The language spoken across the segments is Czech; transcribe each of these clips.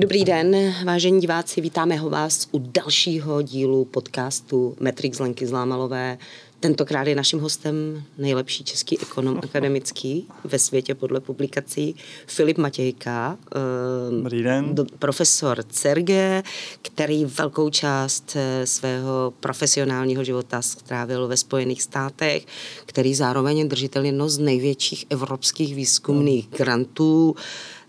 Dobrý den, vážení diváci, vítáme ho vás u dalšího dílu podcastu Metrix Lenky Zlámalové. Tentokrát je naším hostem nejlepší český ekonom akademický ve světě podle publikací Filip Matějka, Dobrý den. profesor CERGE, který velkou část eh, svého profesionálního života strávil ve Spojených státech, který zároveň je držitel jedno z největších evropských výzkumných grantů.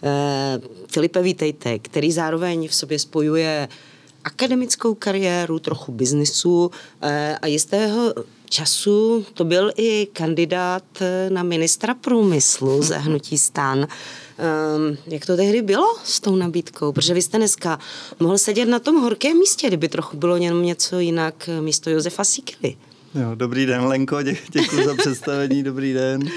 Eh, Filipe, vítejte, který zároveň v sobě spojuje akademickou kariéru, trochu biznisu eh, a jistého času to byl i kandidát eh, na ministra průmyslu ze hnutí stan. Um, jak to tehdy bylo s tou nabídkou? Protože vy jste dneska mohl sedět na tom horkém místě, kdyby trochu bylo jenom něco jinak eh, místo Josefa Sikely. Jo, dobrý den, Lenko, dě, děkuji za představení, dobrý den.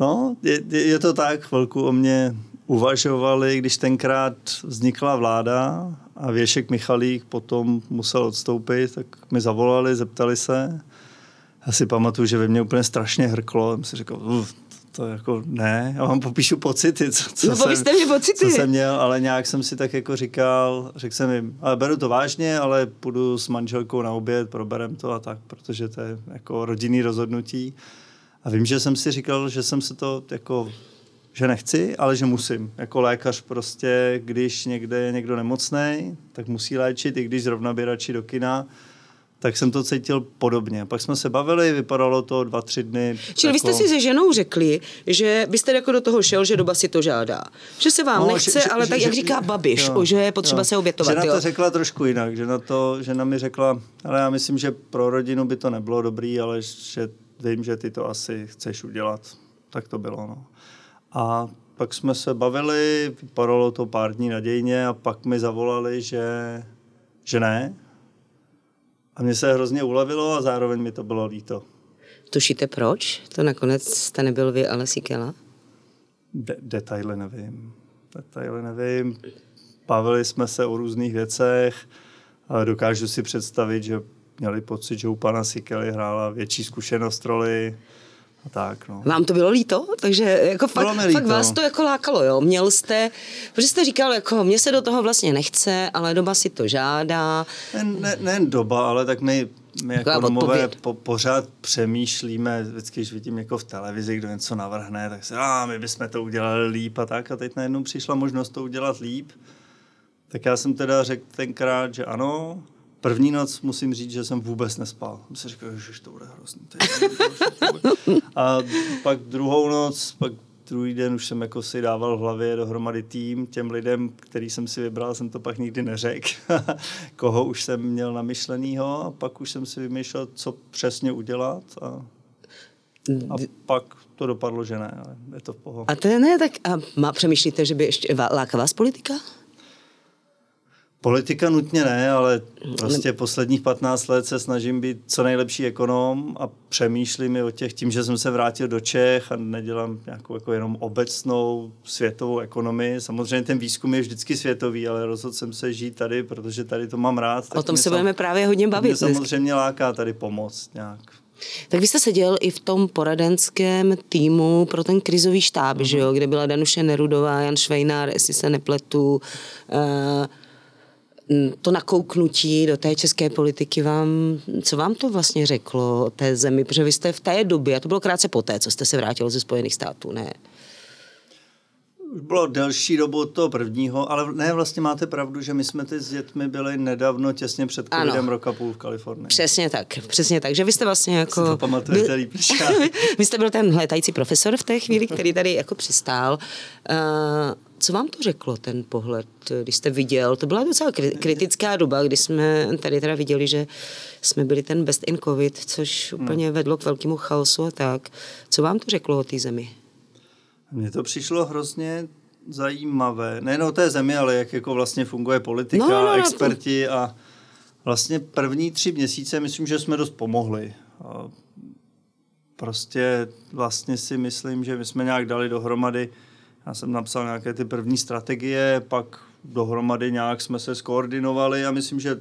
No, je, je to tak, chvilku o mě uvažovali, když tenkrát vznikla vláda a Věšek Michalík potom musel odstoupit, tak mi zavolali, zeptali se. Já si pamatuju, že ve mně úplně strašně hrklo. Jsem si říkal, to jako ne, já vám popíšu pocity, co, co, No, povězte mi pocity. co jsem měl, ale nějak jsem si tak jako říkal, řekl jsem jim, ale beru to vážně, ale půjdu s manželkou na oběd, proberem to a tak, protože to je jako rodinný rozhodnutí. A vím, že jsem si říkal, že jsem se to jako že nechci, ale že musím. Jako lékař prostě, když někde je někdo nemocný, tak musí léčit, i když zrovna by radši do kina, tak jsem to cítil podobně. Pak jsme se bavili, vypadalo to dva, tři dny. Čili vy jste jako- si se ženou řekli, že byste jako do toho šel, že doba si to žádá. Že se vám No, nechce, že- že- ale tak, že- jak že- říká Babiš, jo, o, že je potřeba jo. se obětovat. Žena jo. to řekla trošku jinak. Žena, to, žena mi řekla, ale já myslím, že pro rodinu by to nebylo dobrý, ale že vím, že ty to asi chceš udělat. Tak to bylo. No. A pak jsme se bavili, vypadalo to pár dní nadějně a pak mi zavolali, že, že ne. A mně se hrozně ulevilo a zároveň mi to bylo líto. Tušíte proč? To nakonec jste nebyl vy, ale Sikela? De- detaily nevím. Detaily nevím. Bavili jsme se o různých věcech, ale dokážu si představit, že měli pocit, že u pana Sikely hrála větší zkušenost roli tak, no. Vám to bylo líto? Takže jako fakt, Bylo fakt vás to jako lákalo, jo? Měl jste, protože jste říkal, jako mně se do toho vlastně nechce, ale doba si to žádá. Ne, ne, nejen doba, ale tak my, my ekonomové odpověď. po, pořád přemýšlíme, vždycky, když vidím jako v televizi, kdo něco navrhne, tak se, a my bychom to udělali líp a tak. A teď najednou přišla možnost to udělat líp. Tak já jsem teda řekl tenkrát, že ano. První noc musím říct, že jsem vůbec nespal. Jsem si říkal, že to bude hrozný. A pak druhou noc, pak druhý den už jsem jako si dával v hlavě dohromady tým těm lidem, který jsem si vybral, jsem to pak nikdy neřekl, koho už jsem měl namyšlenýho a pak už jsem si vymýšlel, co přesně udělat a, a pak to dopadlo, že ne, ale je to v pohodě. A to ne, tak a má, přemýšlíte, že by ještě láká vás politika? Politika nutně ne, ale prostě posledních 15 let se snažím být co nejlepší ekonom a přemýšlím i o těch, tím, že jsem se vrátil do Čech a nedělám nějakou jako jenom obecnou světovou ekonomii. Samozřejmě ten výzkum je vždycky světový, ale rozhodl jsem se žít tady, protože tady to mám rád. O tom mě se sam- budeme právě hodně Mě bavit. dneska. samozřejmě láká tady pomoct nějak. Tak vy jste seděl i v tom poradenském týmu pro ten krizový štáb, že jo, kde byla Danuše Nerudová, Jan Švejnár, jestli se nepletu. M, to nakouknutí do té české politiky vám, co vám to vlastně řeklo té zemi? Protože vy jste v té době, a to bylo krátce poté, co jste se vrátil ze Spojených států, ne? Už bylo delší dobu od toho prvního, ale ne, vlastně máte pravdu, že my jsme ty s dětmi byli nedávno, těsně před Ano. covidem, roka půl v Kalifornii. Přesně tak, přesně tak, že vy jste vlastně jako... Si to pamatujete byl- líp vy jste byl ten létající profesor v té chvíli, který tady jako přistál. Uh, co vám to řeklo, ten pohled, když jste viděl? To byla docela kri- kritická doba, kdy jsme tady teda viděli, že jsme byli ten best in covid, což úplně vedlo k velkému chaosu a tak. Co vám to řeklo o té zemi? Mně to přišlo hrozně zajímavé. Nejen o té zemi, ale jak jako vlastně funguje politika, No, no, no, experti a vlastně první tři měsíce myslím, že jsme dost pomohli. Prostě vlastně si myslím, že my jsme nějak dali dohromady, já jsem napsal nějaké ty první strategie, pak dohromady nějak jsme se skoordinovali a myslím, že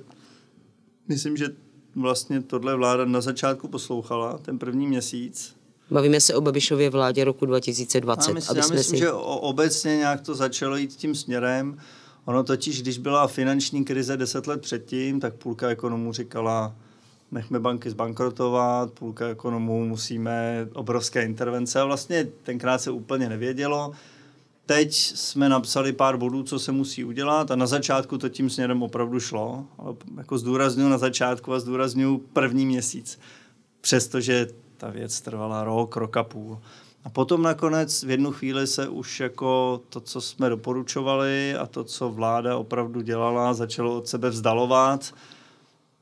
myslím, že vlastně tohle vláda na začátku poslouchala, ten první měsíc, Bavíme se o Babišově vládě roku 2020. Já myslím, já myslím si... že obecně nějak to začalo jít tím směrem. Ono totiž, když byla finanční krize deset let předtím, tak půlka ekonomů říkala, nechme banky zbankrotovat, půlka ekonomů musíme obrovské intervence a vlastně tenkrát se úplně nevědělo. Teď jsme napsali pár bodů, co se musí udělat a na začátku to tím směrem opravdu šlo. Ale jako zdůraznuju na začátku a zdůraznuju první měsíc. Přestože ta věc trvala rok, rok a půl. A potom nakonec v jednu chvíli se už jako to, co jsme doporučovali a to, co vláda opravdu dělala, začalo od sebe vzdalovat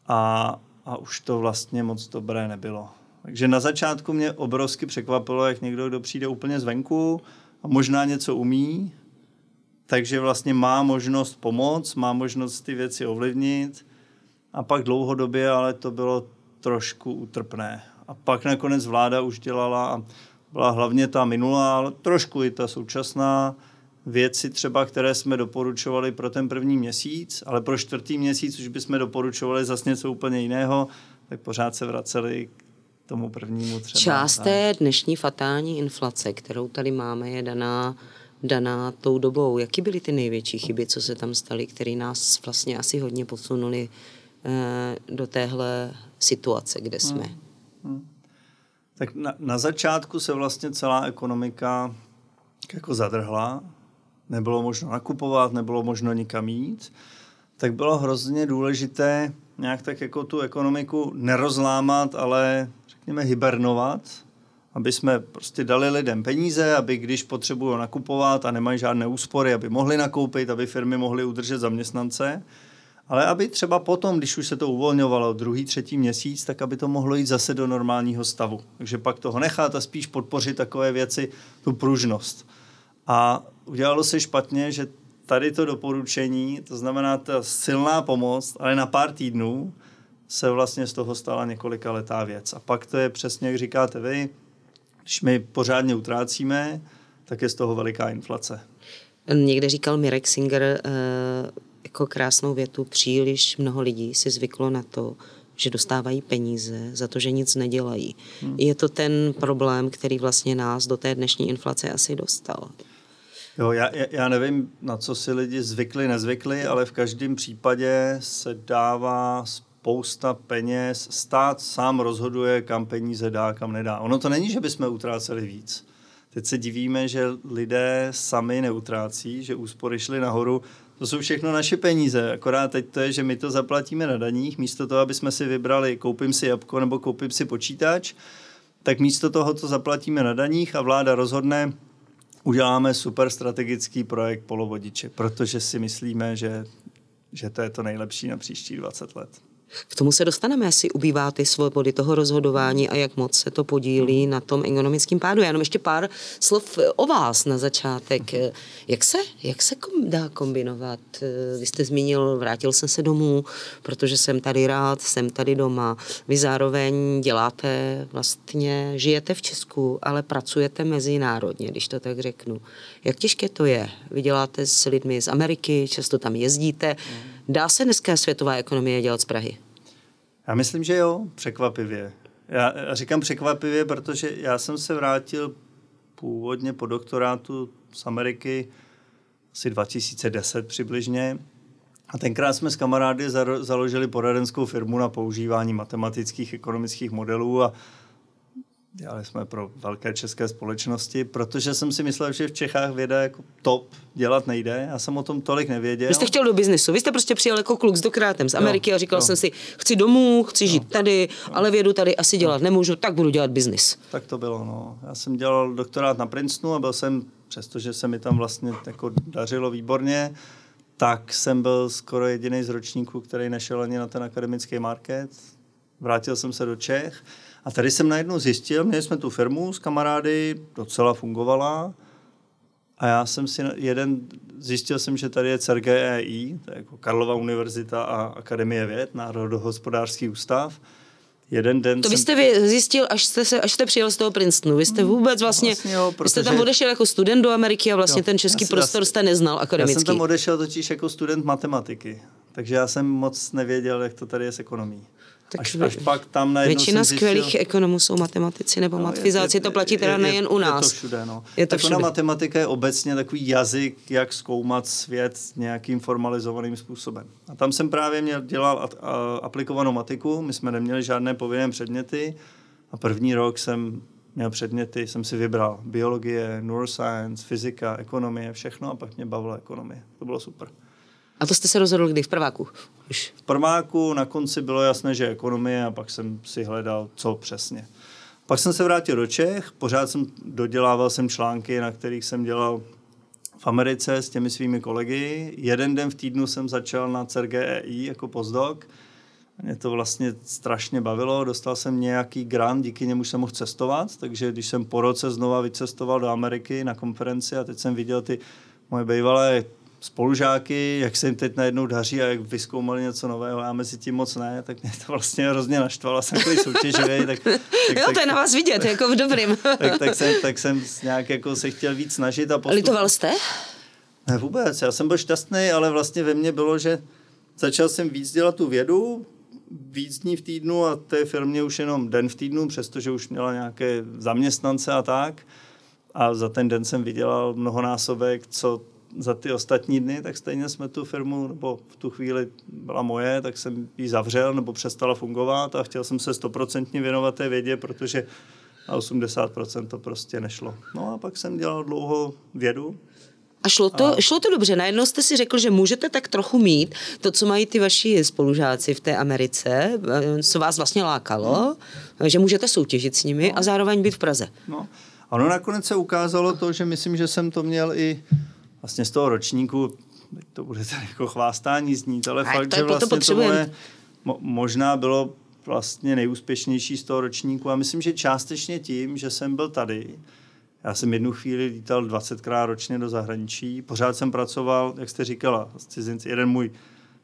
a, a už to vlastně moc dobré nebylo. Takže na začátku mě obrovsky překvapilo, jak někdo, kdo přijde úplně zvenku a možná něco umí, takže vlastně má možnost pomoct, má možnost ty věci ovlivnit a pak dlouhodobě, ale to bylo trošku utrpné. A pak nakonec vláda už dělala a byla hlavně ta minulá, ale trošku i ta současná věci třeba, které jsme doporučovali pro ten první měsíc, ale pro čtvrtý měsíc už bychom doporučovali zase něco úplně jiného, tak pořád se vraceli k tomu prvnímu třeba. Část té dnešní fatální inflace, kterou tady máme, je daná daná tou dobou. Jaký byly ty největší chyby, co se tam staly, které nás vlastně asi hodně posunuli eh, do téhle situace, kde jsme? Hmm. Hmm. Tak na, na začátku se vlastně celá ekonomika jako zadrhla, nebylo možno nakupovat, nebylo možno nikam jít, tak bylo hrozně důležité nějak tak jako tu ekonomiku nerozlámat, ale řekněme hibernovat, aby jsme prostě dali lidem peníze, aby když potřebují nakupovat a nemají žádné úspory, aby mohli nakoupit, aby firmy mohly udržet zaměstnance ale aby třeba potom, když už se to uvolňovalo druhý, třetí měsíc, tak aby to mohlo jít zase do normálního stavu. Takže pak toho nechat a spíš podpořit takové věci, tu pružnost. A udělalo se špatně, že tady to doporučení, to znamená ta silná pomoc, ale na pár týdnů, se vlastně z toho stala několika letá věc. A pak to je přesně, jak říkáte vy, když my pořádně utrácíme, tak je z toho veliká inflace. Někde říkal Mirek Singer, eh, jako krásnou větu, příliš mnoho lidí si zvyklo na to, že dostávají peníze za to, že nic nedělají. Hmm. Je to ten problém, který vlastně nás do té dnešní inflace asi dostal. Jo, já, já nevím, na co si lidi zvykli, nezvykli, ale v každém případě se dává spousta peněz. Stát sám rozhoduje, kam peníze dá, kam nedá. Ono to není, že bychom utráceli víc. Teď se divíme, že lidé sami neutrácí, že úspory šly nahoru. To jsou všechno naše peníze, akorát teď to je, že my to zaplatíme na daních, místo toho, aby jsme si vybrali, koupím si jabko nebo koupím si počítač, tak místo toho to zaplatíme na daních a vláda rozhodne, uděláme super strategický projekt polovodiče, protože si myslíme, že, že to je to nejlepší na příští 20 let. K tomu se dostaneme, jestli ubývá ty svobody toho rozhodování a jak moc se to podílí na tom ekonomickém pádu. Já jenom ještě pár slov o vás na začátek. Jak se, jak se dá kombinovat? Vy jste zmínil, vrátil jsem se domů, protože jsem tady rád, jsem tady doma. Vy zároveň děláte, vlastně žijete v Česku, ale pracujete mezinárodně, když to tak řeknu. Jak těžké to je? Vy děláte s lidmi z Ameriky, často tam jezdíte. Dá se dneska světová ekonomie dělat z Prahy? Já myslím, že jo, překvapivě. Já, říkám překvapivě, protože já jsem se vrátil původně po doktorátu z Ameriky asi 2010 přibližně. A tenkrát jsme s kamarády založili poradenskou firmu na používání matematických ekonomických modelů a Dělali jsme pro velké české společnosti, protože jsem si myslel, že v Čechách věda jako top dělat nejde. Já jsem o tom tolik nevěděl. Vy jste chtěl do biznesu. Vy jste prostě přijel jako kluk s doktorátem z Ameriky jo, a říkal jo. jsem si, chci domů, chci jo. žít tady, jo. ale vědu tady asi dělat jo. nemůžu, tak budu dělat biznis. Tak to bylo, no. Já jsem dělal doktorát na Princetonu a byl jsem, přestože se mi tam vlastně jako dařilo výborně, tak jsem byl skoro jediný z ročníků, který nešel ani na ten akademický market. Vrátil jsem se do Čech a tady jsem najednou zjistil, měli jsme tu firmu s kamarády, docela fungovala. A já jsem si jeden, zjistil jsem, že tady je CERGEI, to je jako Karlova univerzita a Akademie věd, Národohospodářský ústav. Jeden den to byste jsem... zjistil, až jste, se, až jste přijel z toho Princetonu. Vy jste hmm, vůbec vlastně, vlastně jo, protože... jste tam odešel jako student do Ameriky a vlastně jo, ten český já, prostor jste neznal akademický. Já jsem tam odešel totiž jako student matematiky, takže já jsem moc nevěděl, jak to tady je s ekonomí. Tak až, až pak tam najednou Většina jsem skvělých zjistil, ekonomů jsou matematici nebo no, matfizáci, to platí teda je, nejen u nás. Je to všude, no. Je to tak všude. ona matematika je obecně takový jazyk, jak zkoumat svět nějakým formalizovaným způsobem. A tam jsem právě měl, dělal a, a, aplikovanou matiku, my jsme neměli žádné povinné předměty a první rok jsem měl předměty, jsem si vybral biologie, neuroscience, fyzika, ekonomie, všechno a pak mě bavila ekonomie. To bylo super. A to jste se rozhodl kdy v prváku? Už. V prváku na konci bylo jasné, že ekonomie a pak jsem si hledal, co přesně. Pak jsem se vrátil do Čech, pořád jsem dodělával jsem články, na kterých jsem dělal v Americe s těmi svými kolegy. Jeden den v týdnu jsem začal na CERGEI jako postdoc. Mě to vlastně strašně bavilo, dostal jsem nějaký grant, díky němu jsem mohl cestovat, takže když jsem po roce znova vycestoval do Ameriky na konferenci a teď jsem viděl ty moje bývalé spolužáky, jak se jim teď najednou daří a jak vyskoumali něco nového, já mezi tím moc ne, tak mě to vlastně hrozně naštvalo, jsem takový soutěživý. Tak, tak, jo, tak, to je na vás vidět, jako v dobrým. tak, tak, jsem, tak jsem nějak jako se chtěl víc snažit. A postup... Litoval jste? Ne, vůbec, já jsem byl šťastný, ale vlastně ve mně bylo, že začal jsem víc dělat tu vědu, víc dní v týdnu a té firmě už jenom den v týdnu, přestože už měla nějaké zaměstnance a tak. A za ten den jsem vydělal mnohonásobek, co za ty ostatní dny, tak stejně jsme tu firmu, nebo v tu chvíli byla moje, tak jsem ji zavřel nebo přestala fungovat a chtěl jsem se stoprocentně věnovat té vědě, protože na 80% to prostě nešlo. No a pak jsem dělal dlouho vědu, a šlo to, a... šlo to dobře. Najednou jste si řekl, že můžete tak trochu mít to, co mají ty vaši spolužáci v té Americe, co vás vlastně lákalo, hmm. že můžete soutěžit s nimi no. a zároveň být v Praze. No. Ono nakonec se ukázalo to, že myslím, že jsem to měl i vlastně z toho ročníku, to bude tady jako chvástání znít, ale a fakt, že vlastně to moje, mo, možná bylo vlastně nejúspěšnější z toho ročníku. A myslím, že částečně tím, že jsem byl tady, já jsem jednu chvíli lítal 20krát ročně do zahraničí, pořád jsem pracoval, jak jste říkala, s cizinci. Jeden můj,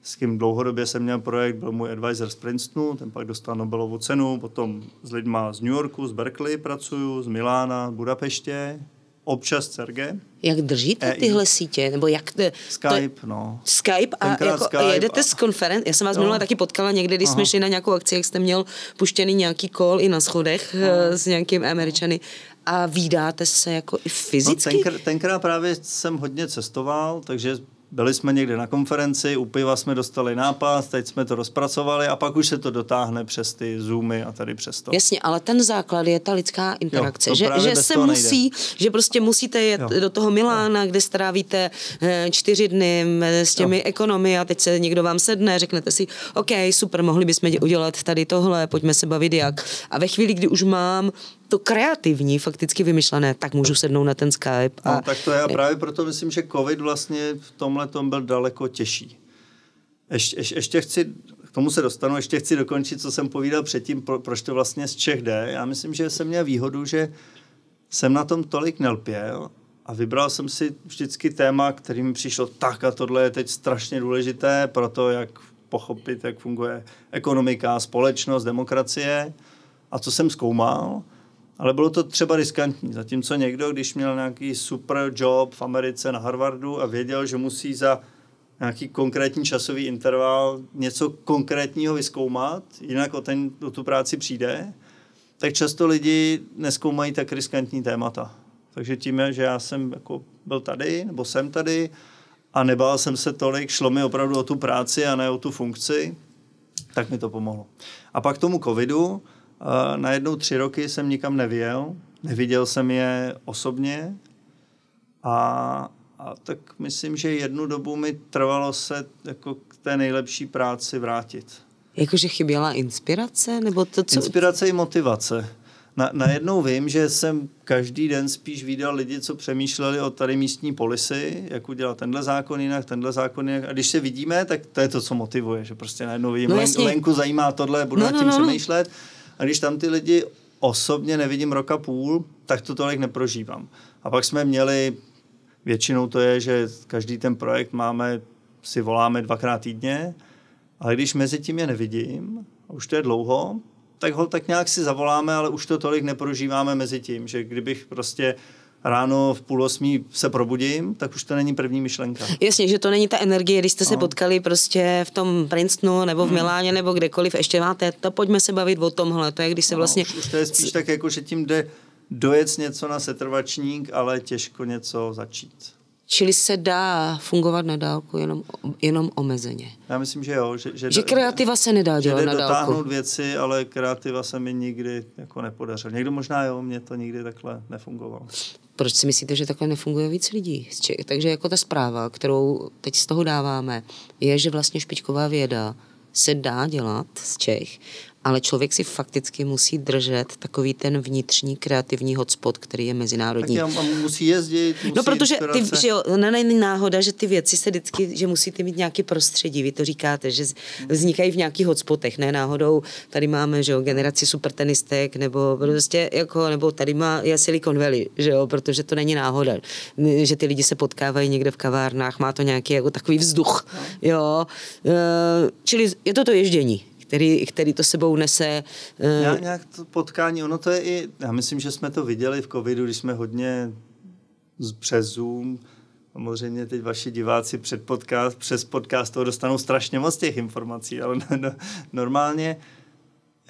s kým dlouhodobě jsem měl projekt, byl můj advisor z Princetonu, ten pak dostal Nobelovu cenu, potom s lidma z New Yorku, z Berkeley pracuju, z Milána, Budapeště, občas Serge. Jak držíte EI. tyhle sítě? Nebo jak te, Skype, to, no. Skype a jako Skype jedete a... z konferenc. Já jsem vás minule taky potkala někde, když Aha. jsme šli na nějakou akci, jak jste měl puštěný nějaký call i na schodech Aha. Eh, s nějakým Američany. A výdáte se jako i fyzicky? No, tenkr, tenkrát právě jsem hodně cestoval, takže byli jsme někde na konferenci, u piva jsme dostali nápad, teď jsme to rozpracovali a pak už se to dotáhne přes ty zoomy a tady přes to. Jasně, ale ten základ je ta lidská interakce, jo, že, že se musí, nejde. že prostě musíte jet jo. do toho Milána, jo. kde strávíte eh, čtyři dny s těmi jo. ekonomy a teď se někdo vám sedne, řeknete si, OK, super, mohli bychom udělat tady tohle, pojďme se bavit jak. A ve chvíli, kdy už mám to kreativní, fakticky vymyšlené, tak můžu sednout na ten Skype. A... No, tak to je a právě proto myslím, že covid vlastně v tomhle tom byl daleko těžší. Ještě, ještě, ještě chci, k tomu se dostanu, ještě chci dokončit, co jsem povídal předtím, pro, proč to vlastně z Čech jde. Já myslím, že jsem měl výhodu, že jsem na tom tolik nelpěl a vybral jsem si vždycky téma, který mi přišlo tak a tohle je teď strašně důležité pro to, jak pochopit, jak funguje ekonomika, společnost, demokracie. A co jsem zkoumal, ale bylo to třeba riskantní. Zatímco někdo, když měl nějaký super job v Americe na Harvardu a věděl, že musí za nějaký konkrétní časový interval něco konkrétního vyskoumat, jinak o, ten, o tu práci přijde, tak často lidi neskoumají tak riskantní témata. Takže tím že já jsem jako byl tady, nebo jsem tady a nebál jsem se tolik, šlo mi opravdu o tu práci a ne o tu funkci, tak mi to pomohlo. A pak tomu covidu, najednou tři roky jsem nikam nevěl, neviděl jsem je osobně a, a tak myslím, že jednu dobu mi trvalo se jako k té nejlepší práci vrátit. Jakože chyběla inspirace? Nebo to, co... Inspirace i motivace. Na, najednou vím, že jsem každý den spíš viděl lidi, co přemýšleli o tady místní polisy, jak udělat tenhle zákon jinak, tenhle zákon jinak. A když se vidíme, tak to je to, co motivuje, že prostě najednou vidím, no, Lenku zajímá tohle, budu no, nad tím no, no. přemýšlet. Když tam ty lidi osobně nevidím roka půl, tak to tolik neprožívám. A pak jsme měli, většinou to je, že každý ten projekt máme, si voláme dvakrát týdně, ale když mezi tím je nevidím, a už to je dlouho, tak ho tak nějak si zavoláme, ale už to tolik neprožíváme mezi tím, že kdybych prostě ráno v půl osmí se probudím, tak už to není první myšlenka. Jasně, že to není ta energie, když jste no. se potkali prostě v tom Princetonu nebo v hmm. Miláně nebo kdekoliv, ještě máte, to pojďme se bavit o tomhle, to je, když se no, vlastně... Už, už to je spíš tak, jako, že tím jde dojet něco na setrvačník, ale těžko něco začít. Čili se dá fungovat na dálku jenom, jenom omezeně. Já myslím, že jo. Že, že, že kreativa se nedá dělat že na dálku. dotáhnout věci, ale kreativa se mi nikdy jako nepodařil. Někdo možná jo, mě to nikdy takhle nefungovalo. Proč si myslíte, že takhle nefunguje víc lidí? Takže jako ta zpráva, kterou teď z toho dáváme, je, že vlastně špičková věda se dá dělat z Čech ale člověk si fakticky musí držet takový ten vnitřní kreativní hotspot, který je mezinárodní. Tak já, musí jezdit, musí No protože ty, že jo, no, není náhoda, že ty věci se vždycky, že musíte mít nějaký prostředí, vy to říkáte, že vznikají v nějakých hotspotech, ne náhodou tady máme, že jo, generaci supertenistek, nebo prostě jako, nebo tady má je Silicon Valley, že jo, protože to není náhoda, že ty lidi se potkávají někde v kavárnách, má to nějaký jako takový vzduch, no. jo, e, čili je to to ježdění, který, který to sebou nese. Uh... Nějak to potkání, ono to je i, já myslím, že jsme to viděli v covidu, když jsme hodně přes Zoom, samozřejmě teď vaši diváci před podcast, přes podcast toho dostanou strašně moc těch informací, ale no, no, normálně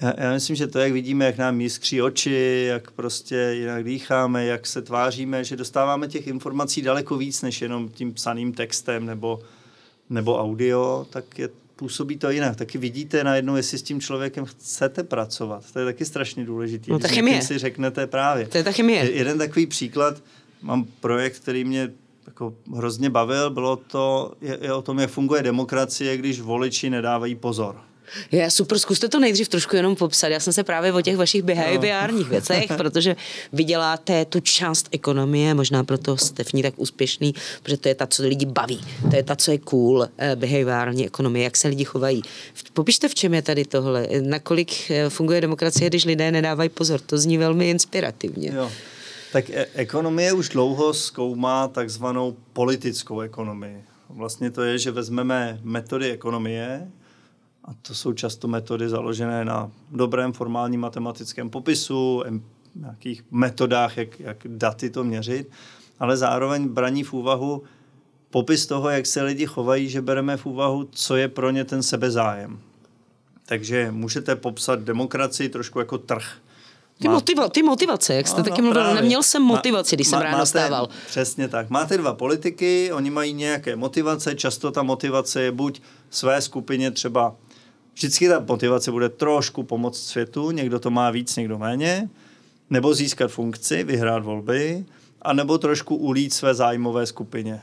já, já myslím, že to, jak vidíme, jak nám jiskří oči, jak prostě jinak dýcháme, jak se tváříme, že dostáváme těch informací daleko víc, než jenom tím psaným textem nebo, nebo audio, tak je působí to jinak. Taky vidíte najednou, jestli s tím člověkem chcete pracovat. To je taky strašně důležité. No, ta chemie. si řeknete právě. To je ta chemie. Jeden takový příklad, mám projekt, který mě jako hrozně bavil, bylo to, je, je o tom, jak funguje demokracie, když voliči nedávají pozor. Je super, zkuste to nejdřív trošku jenom popsat. Já jsem se právě o těch vašich behaviorních věcech, protože vy děláte tu část ekonomie, možná proto jste v ní tak úspěšný, protože to je ta, co lidi baví. To je ta, co je cool, eh, behaviorální ekonomie, jak se lidi chovají. Popište, v čem je tady tohle. Nakolik eh, funguje demokracie, když lidé nedávají pozor. To zní velmi inspirativně. Jo. Tak e- ekonomie už dlouho zkoumá takzvanou politickou ekonomii. Vlastně to je, že vezmeme metody ekonomie, a to jsou často metody založené na dobrém formálním matematickém popisu, nějakých metodách, jak, jak daty to měřit, ale zároveň braní v úvahu popis toho, jak se lidi chovají, že bereme v úvahu, co je pro ně ten sebezájem. Takže můžete popsat demokracii trošku jako trh. Ty, má... motiva- ty motivace, jak jste no, taky no, mluvil, neměl jsem motivaci, když má, jsem ráno máte, stával. Přesně tak. Máte dva politiky, oni mají nějaké motivace, často ta motivace je buď své skupině třeba Vždycky ta motivace bude trošku pomoct světu, někdo to má víc, někdo méně, nebo získat funkci, vyhrát volby, a nebo trošku ulít své zájmové skupině.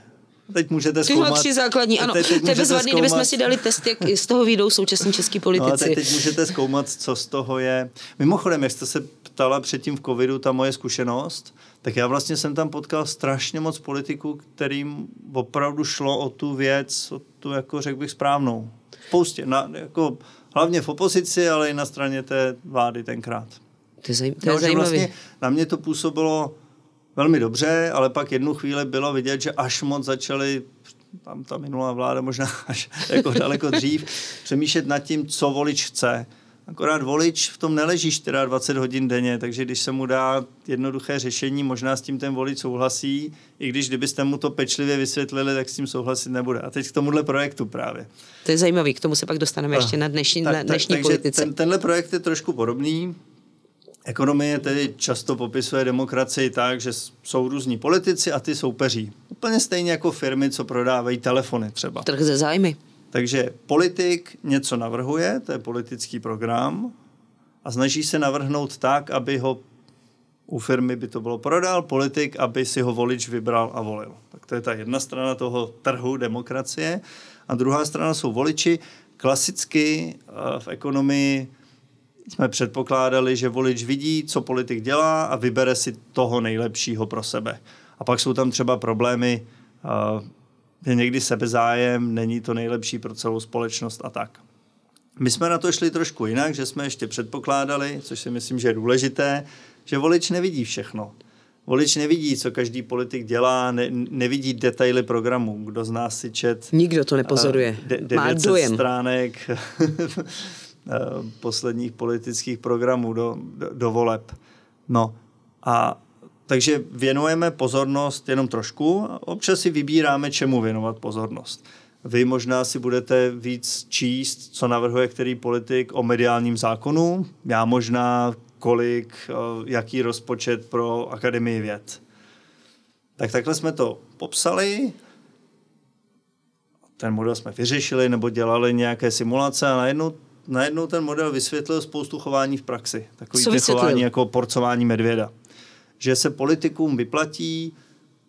Teď můžete zkoumat... Tyhle tři základní, ano. Teď, teď to je bezvadný, zkoumat... kdybychom si dali test, jak z toho výjdou současní český politici. No teď, teď můžete zkoumat, co z toho je. Mimochodem, jak jste se ptala předtím v covidu, ta moje zkušenost, tak já vlastně jsem tam potkal strašně moc politiků, kterým opravdu šlo o tu věc, o tu, jako řekl bych, správnou spoustě, na, jako, hlavně v opozici, ale i na straně té vlády tenkrát. To je, zaj, to je no, zajímavé. Vlastně na mě to působilo velmi dobře, ale pak jednu chvíli bylo vidět, že až moc začali tam ta minulá vláda možná až jako daleko dřív, přemýšlet nad tím, co volič chce. Akorát volič v tom neleží 24 hodin denně, takže když se mu dá jednoduché řešení, možná s tím ten volič souhlasí, i když kdybyste mu to pečlivě vysvětlili, tak s tím souhlasit nebude. A teď k tomuhle projektu právě. To je zajímavý, k tomu se pak dostaneme ještě na dnešní, tak, na dnešní tak, politice. Ten, tenhle projekt je trošku podobný. Ekonomie tedy často popisuje demokracii tak, že jsou různí politici a ty soupeří. Úplně stejně jako firmy, co prodávají telefony třeba. Trh ze zájmy. Takže politik něco navrhuje, to je politický program, a snaží se navrhnout tak, aby ho u firmy by to bylo prodal, politik, aby si ho volič vybral a volil. Tak to je ta jedna strana toho trhu demokracie. A druhá strana jsou voliči. Klasicky eh, v ekonomii jsme předpokládali, že volič vidí, co politik dělá a vybere si toho nejlepšího pro sebe. A pak jsou tam třeba problémy eh, že někdy sebezájem není to nejlepší pro celou společnost a tak. My jsme na to šli trošku jinak, že jsme ještě předpokládali, což si myslím, že je důležité, že volič nevidí všechno. Volič nevidí, co každý politik dělá, ne, nevidí detaily programu. Kdo z nás si čet... Nikdo to nepozoruje. De, Má dojem. stránek eh, posledních politických programů do, do, do voleb. No a takže věnujeme pozornost jenom trošku a občas si vybíráme, čemu věnovat pozornost. Vy možná si budete víc číst, co navrhuje který politik o mediálním zákonu, já možná kolik, eh, jaký rozpočet pro Akademii věd. Tak takhle jsme to popsali, ten model jsme vyřešili nebo dělali nějaké simulace a najednou, najednou ten model vysvětlil spoustu chování v praxi. Takový chování jako porcování medvěda. Že se politikům vyplatí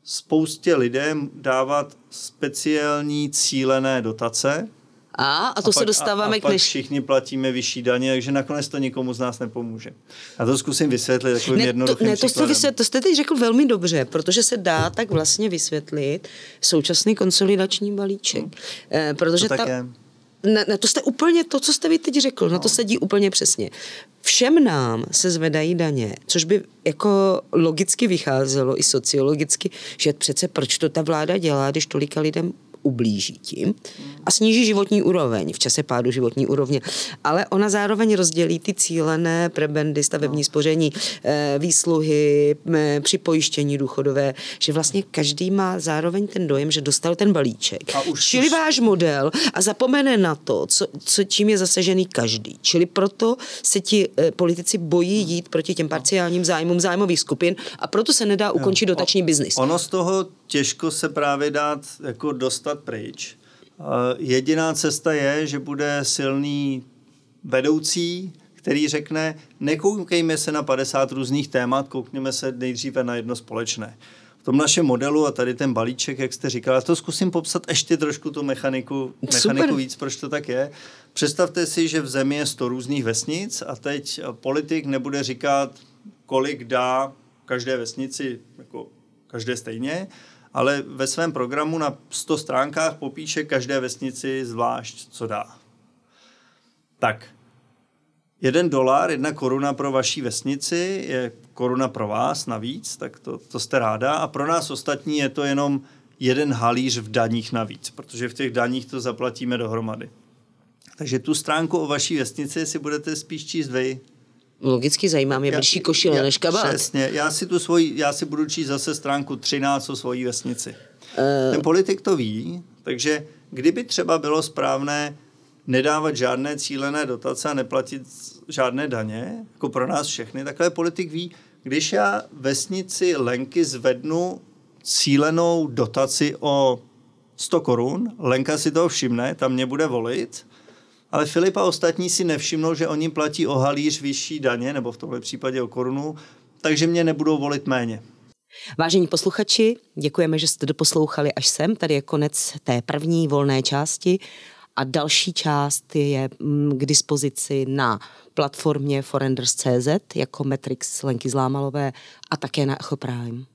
spoustě lidem dávat speciální cílené dotace, a, a to a se pak, dostáváme a, a k než... všichni platíme vyšší daně, takže nakonec to nikomu z nás nepomůže. Já to zkusím vysvětlit takovým ne, jednoduchým to, ne, to jste, vysvětlit, to jste teď řekl velmi dobře, protože se dá tak vlastně vysvětlit současný konsolidační balíček. Hmm. Eh, protože to ta, je. Ne, ne, to jste úplně to, co jste vy teď řekl, no. na to sedí úplně přesně. Všem nám se zvedají daně, což by jako logicky vycházelo i sociologicky, že přece proč to ta vláda dělá, když tolika lidem ublíží tím a sníží životní úroveň v čase pádu životní úrovně. Ale ona zároveň rozdělí ty cílené prebendy, stavební no. spoření, eh, výsluhy, připojištění důchodové, že vlastně každý má zároveň ten dojem, že dostal ten balíček. A už, Čili už... váš model a zapomene na to, co, co, čím je zasažený každý. Čili proto se ti eh, politici bojí jít proti těm parciálním zájmům zájmových skupin a proto se nedá ukončit dotační biznis. Ono z toho těžko se právě dát jako dostat pryč. Jediná cesta je, že bude silný vedoucí, který řekne, nekoukejme se na 50 různých témat, koukněme se nejdříve na jedno společné. V tom našem modelu a tady ten balíček, jak jste říkala, to zkusím popsat ještě trošku tu mechaniku, mechaniku víc, proč to tak je. Představte si, že v zemi je 100 různých vesnic a teď politik nebude říkat, kolik dá každé vesnici, jako každé stejně, ale ve svém programu na 100 stránkách popíše každé vesnici zvlášť, co dá. Tak, jeden dolar, jedna koruna pro vaší vesnici je koruna pro vás navíc, tak to, to jste ráda. A pro nás ostatní je to jenom jeden halíř v daních navíc, protože v těch daních to zaplatíme dohromady. Takže tu stránku o vaší vesnici si budete spíš číst vy, Logicky zajímá mě blížší košile já, než kabát. Přesně, já si, tu svoji, já si budu číst zase stránku 13 o svojí vesnici. Uh... Ten politik to ví, takže kdyby třeba bylo správné nedávat žádné cílené dotace a neplatit žádné daně, jako pro nás všechny, takhle politik ví, když já vesnici Lenky zvednu cílenou dotaci o 100 korun, Lenka si to všimne, tam mě bude volit, ale Filip a ostatní si nevšimnou, že oni platí o halíř vyšší daně, nebo v tomhle případě o korunu, takže mě nebudou volit méně. Vážení posluchači, děkujeme, že jste doposlouchali až sem. Tady je konec té první volné části a další část je mm, k dispozici na platformě forenders.cz jako Matrix Lenky Zlámalové a také na Echo Prime.